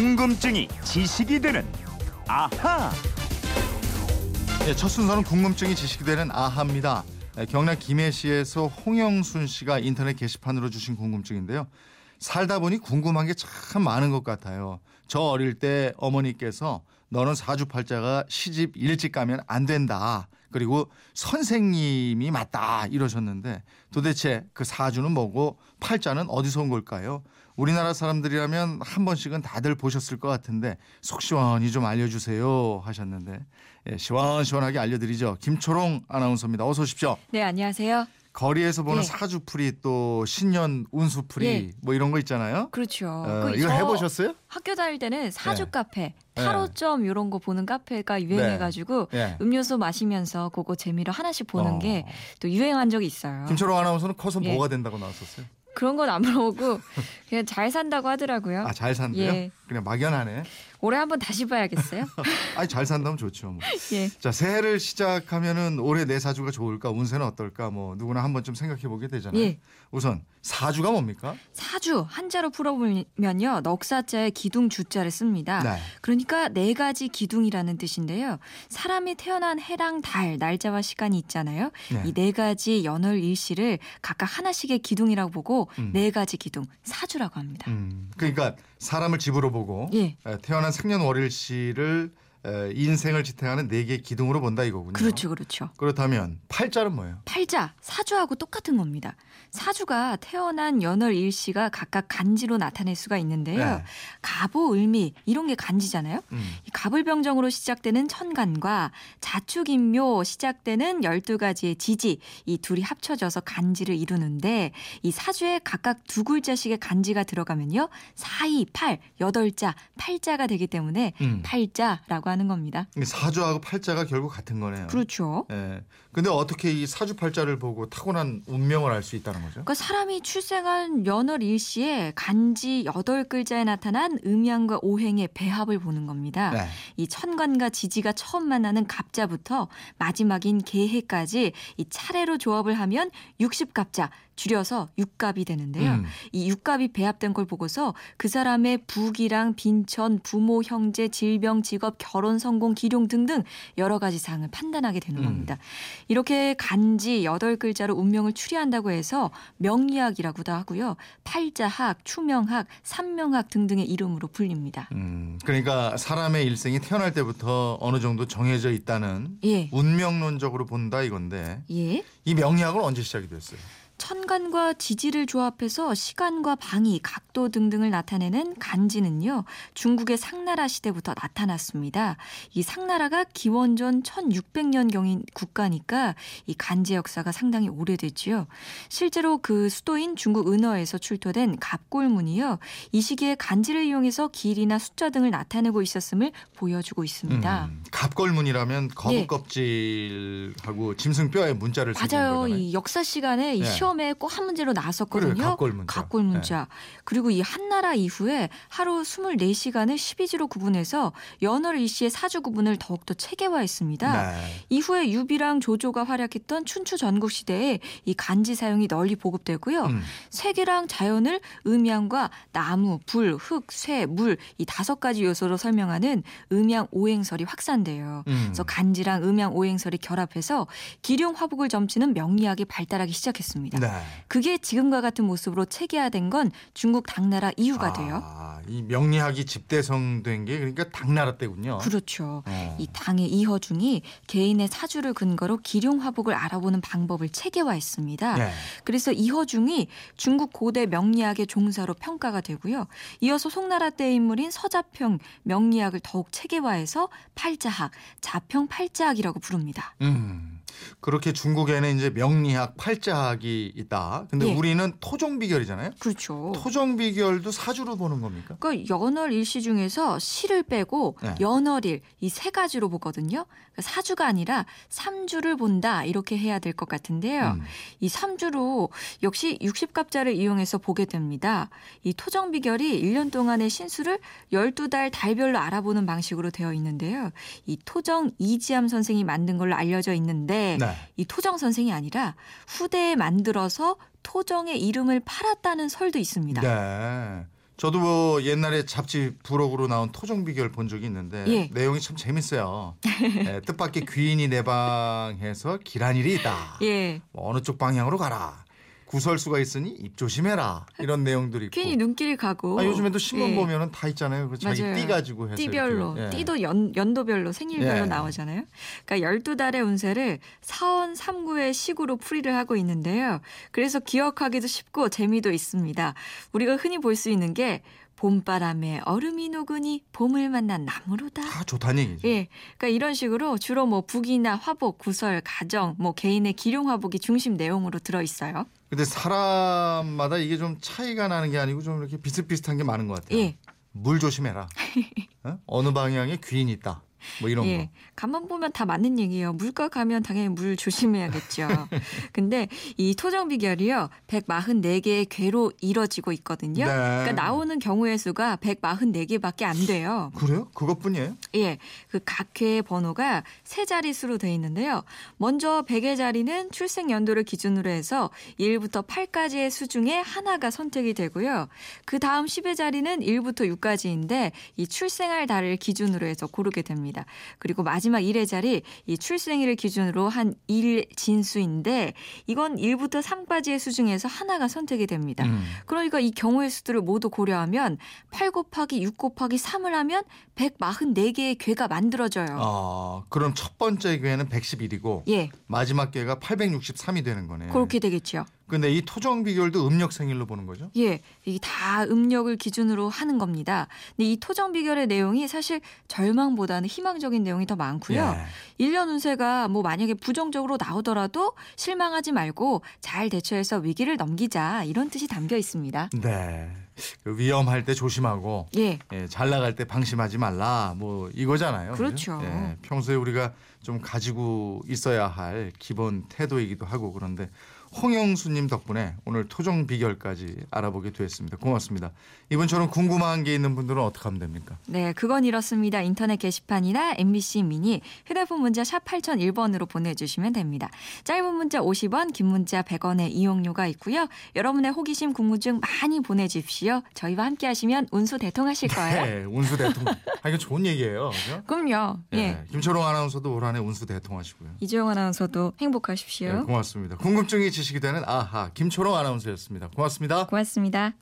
궁금증이 지식이 되는 아하. 네, 첫 순서는 궁금증이 지식이 되는 아하입니다. 네, 경남 김해시에서 홍영순 씨가 인터넷 게시판으로 주신 궁금증인데요. 살다 보니 궁금한 게 참 많은 것 같아요. 저 어릴 때 어머니께서 너는 사주팔자가 시집 일찍 가면 안 된다. 그리고 선생님이 맞다 이러셨는데 도대체 그 사주는 뭐고 팔자는 어디서 온 걸까요? 우리나라 사람들이라면 한 번씩은 다들 보셨을 것 같은데 속 시원히 좀 알려주세요 하셨는데 예, 시원시원하게 알려드리죠. 김초롱 아나운서입니다. 어서 오십시오. 네, 안녕하세요. 거리에서 보는 예. 사주풀이 또 신년 운수풀이 예. 뭐 이런 거 있잖아요. 그렇죠. 어, 그 이거 저 해보셨어요? 학교 다닐 때는 사주 네. 카페, 타로점 이런 거 보는 카페가 유행해가지고 예. 음료수 마시면서 그거 재미로 하나씩 보는 어. 게또 유행한 적이 있어요. 김초롱 아나운서는 커서 예. 뭐가 된다고 나왔었어요? 그런 건 안 물어보고 그냥 잘 산다고 하더라고요. 아잘 산대요? 예. 그냥 막연하네. 올해 한번 다시 봐야겠어요. 아니 잘 산다면 좋죠. 뭐. 예. 자 새해를 시작하면은 올해 내 사주가 좋을까 운세는 어떨까 뭐 누구나 한번 좀 생각해 보게 되잖아요. 예. 우선 사주가 뭡니까? 사주 한자로 풀어보면요 넉사자에 기둥 주자를 씁니다. 네. 그러니까 네 가지 기둥이라는 뜻인데요. 사람이 태어난 해랑 달, 날짜와 시간이 있잖아요. 네. 이네 가지 연월 일시를 각각 하나씩의 기둥이라고 보고 음. 네 가지 기둥 사주라고 합니다. 음, 그러니까 사람을 집으로 보고 예. 에, 태어난 생년월일시를 에, 인생을 지탱하는 네 개의 기둥으로 본다 이거군요. 그렇죠, 그렇죠. 그렇다면 팔자는 뭐예요? 팔자, 사주하고 똑같은 겁니다. 사주가 태어난 연월 일시가 각각 간지로 나타낼 수가 있는데요. 네. 갑오, 을미 이런 게 간지잖아요. 음. 이 갑을병정으로 시작되는 천간과 자축인묘 시작되는 12가지의 지지 이 둘이 합쳐져서 간지를 이루는데 이 사주에 각각 두 글자씩의 간지가 들어가면요. 4, 2, 8, 8자, 8자가 되기 때문에 음. 팔자라고 하는 겁니다. 사주하고 팔자가 결국 같은 거네요. 그렇죠. 예. 근데 어떻게 이 사주 팔자를 보고 타고난 운명을 알 수 있다는 거죠? 그러니까 사람이 출생한 연월 일시에 간지 8글자에 나타난 음양과 오행의 배합을 보는 겁니다. 네. 이 천간과 지지가 처음 만나는 갑자부터 마지막인 개해까지 이 차례로 조합을 하면 60갑자 줄여서 육갑이 되는데요. 음. 이 육갑이 배합된 걸 보고서 그 사람의 부기랑 빈천, 부모, 형제, 질병, 직업, 결혼, 성공, 기룡 등등 여러 가지 사항을 판단하게 되는 음. 겁니다. 이렇게 간지 여덟 글자로 운명을 추리한다고 해서 명리학이라고도 하고요. 팔자학, 추명학, 삼명학 등등의 이름으로 불립니다. 음, 그러니까 사람의 일생이 태어날 때부터 어느 정도 정해져 있다는 예. 운명론적으로 본다 이건데 예. 이 명리학은 언제 시작이 됐어요? 천간과 지지를 조합해서 시간과 방위, 각도 등등을 나타내는 간지는요. 중국의 상나라 시대부터 나타났습니다. 이 상나라가 기원전 1600년경인 국가니까 이 간지 역사가 상당히 오래됐지요. 실제로 그 수도인 중국 은어에서 출토된 갑골문이요. 이 시기에 간지를 이용해서 길이나 숫자 등을 나타내고 있었음을 보여주고 있습니다. 음, 갑골문이라면 예. 거북껍질하고 짐승뼈의 문자를 쓰는 맞아요. 이 역사 시간에 이 네. 시험에 꼭 한 문제로 나왔었거든요. 그래, 갑골문자. 갑골문자. 그리고 이 한나라 이후에 하루 24시간을 12지로 구분해서 연월 일시의 사주 구분을 더욱더 체계화했습니다. 네. 이후에 유비랑 조조가 활약했던 춘추 전국 시대에 이 간지 사용이 널리 보급되고요. 음, 세계랑 자연을 음양과 나무, 불, 흙, 쇠, 물 이 다섯 가지 요소로 설명하는 음양 오행설이 확산돼요. 음. 그래서 간지랑 음양 오행설이 결합해서 기룡 화복을 점치는 명리학이 발달하기 시작했 습니다. 네. 그게 지금과 같은 모습으로 체계화된 건 중국 당나라 이후가 돼요. 아, 이 명리학이 집대성된 게 그러니까 당나라 때군요. 그렇죠. 어. 이 당의 이허중이 개인의 사주를 근거로 기룡 화복을 알아보는 방법을 체계화했습니다. 예. 그래서 이허중이 중국 고대 명리학의 종사로 평가가 되고요. 이어서 송나라 때 인물인 서자평 명리학을 더욱 체계화해서 팔자학, 자평 팔자학이라고 부릅니다. 음. 그렇게 중국에는 이제 명리학, 팔자학이 있다. 근데 예. 우리는 토종 비결이잖아요. 그렇죠. 토종 비결도 사주로 보는 겁니까? 그러니까 연월 일시 중에서 시를 빼고 네. 연월일 이 세 가지로 보거든요. 그러니까 사주가 아니라 삼주를 본다 이렇게 해야 될 것 같은데요. 음. 이 삼주로 역시 60갑자를 이용해서 보게 됩니다. 이 토정 비결이 1년 동안의 신수를 12달 달별로 알아보는 방식으로 되어 있는데요. 이 토정 이지암 선생이 만든 걸로 알려져 있는데 네. 이 토정 선생이 아니라 후대에 만들어서 토정의 이름을 팔았다는 설도 있습니다. 네. 저도 뭐 옛날에 잡지 부록으로 나온 토종 비결 본 적이 있는데 예. 내용이 참 재밌어요. 예, 뜻밖의 귀인이 내 방에서 길한 일이 있다. 예. 뭐 어느 쪽 방향으로 가라. 구설수가 있으니 입 조심해라. 이런 내용들이 있고. 괜히 눈길이 가고. 아, 요즘에도 신문 예. 보면은 다 있잖아요. 그 자기. 띠 가지고 해서 띠별로. 예. 띠도 연, 연도별로, 생일별로 예. 나오잖아요. 그러니까 12달의 운세를 사원 3구의 식으로 풀이를 하고 있는데요. 그래서 기억하기도 쉽고 재미도 있습니다. 우리가 흔히 볼 수 있는 게 봄바람에 얼음이 녹으니 봄을 만난 나무로다. 다 좋다는 얘기죠. 예. 그러니까 이런 식으로 주로 뭐 북이나 화복, 구설, 가정, 뭐 개인의 기룡 화복이 중심 내용으로 들어 있어요. 근데 사람마다 이게 좀 차이가 나는 게 아니고 좀 이렇게 비슷비슷한 게 많은 것 같아요. 예. 물 조심해라. 어? 어느 방향에 귀인이 있다. 뭐 이런 예. 거. 가만 보면 다 맞는 얘기예요. 물가 가면 당연히 물 조심해야겠죠. 근데 이 토정 비결이요. 144개의 괴로 이뤄지고 있거든요. 네. 그러니까 나오는 경우의 수가 144개밖에 안 돼요. 그래요? 그것뿐이에요? 예. 그각 회의 번호가 세 자릿수로 돼 있는데요. 먼저 100의 자리는 출생 연도를 기준으로 해서 1부터 8까지의 수 중에 하나가 선택이 되고요. 그 다음 10의 자리는 1부터 6까지인데 이 출생할 달을 기준으로 해서 고르게 됩니다. 그리고 마지막 1의 자리 이 출생일을 기준으로 한 1 진수인데 이건 1부터 3까지의 수 중에서 하나가 선택이 됩니다. 음. 그러니까 이 경우의 수들을 모두 고려하면 8 곱하기 6 곱하기 3을 하면 144개의 괴가 만들어져요. 아, 그럼 첫 번째 괴는 111이고 예, 마지막 괴가 863이 되는 거네. 그렇게 되겠죠. 근데 이 토정 비결도 음력 생일로 보는 거죠? 예, 이게 다 음력을 기준으로 하는 겁니다. 근데 이 토정 비결의 내용이 사실 절망보다는 희망적인 내용이 더 많고요. 예. 일 1년 운세가 뭐 만약에 부정적으로 나오더라도 실망하지 말고 잘 대처해서 위기를 넘기자 이런 뜻이 담겨 있습니다. 네. 그 위험할 때 조심하고 예, 예, 잘 나갈 때 방심하지 말라. 뭐 이거잖아요. 그렇죠. 예, 평소에 우리가 좀 가지고 있어야 할 기본 태도이기도 하고 그런데 홍영수님 덕분에 오늘 토종 비결까지 알아보게 됐습니다. 고맙습니다. 이번처럼 궁금한 게 있는 분들은 어떻게 하면 됩니까? 네, 그건 이렇습니다. 인터넷 게시판이나 MBC 미니 휴대폰 문자 샵 8001번으로 보내주시면 됩니다. 짧은 문자 50원, 긴 문자 100원의 이용료가 있고요. 여러분의 호기심, 궁금증 많이 보내주십시오. 저희와 함께 하시면 운수 대통하실 거예요. 네, 운수 대통. 아 이거 좋은 얘기예요. 그죠? 그럼요. 예. 예. 김초롱 아나운서도 올 한해 운수 대통하시고요. 이주영 아나운서도 예, 행복하십시오. 고맙습니다. 궁금증이 지 식이 되는 아하 김초롱 아나운서였습니다. 고맙습니다. 고맙습니다.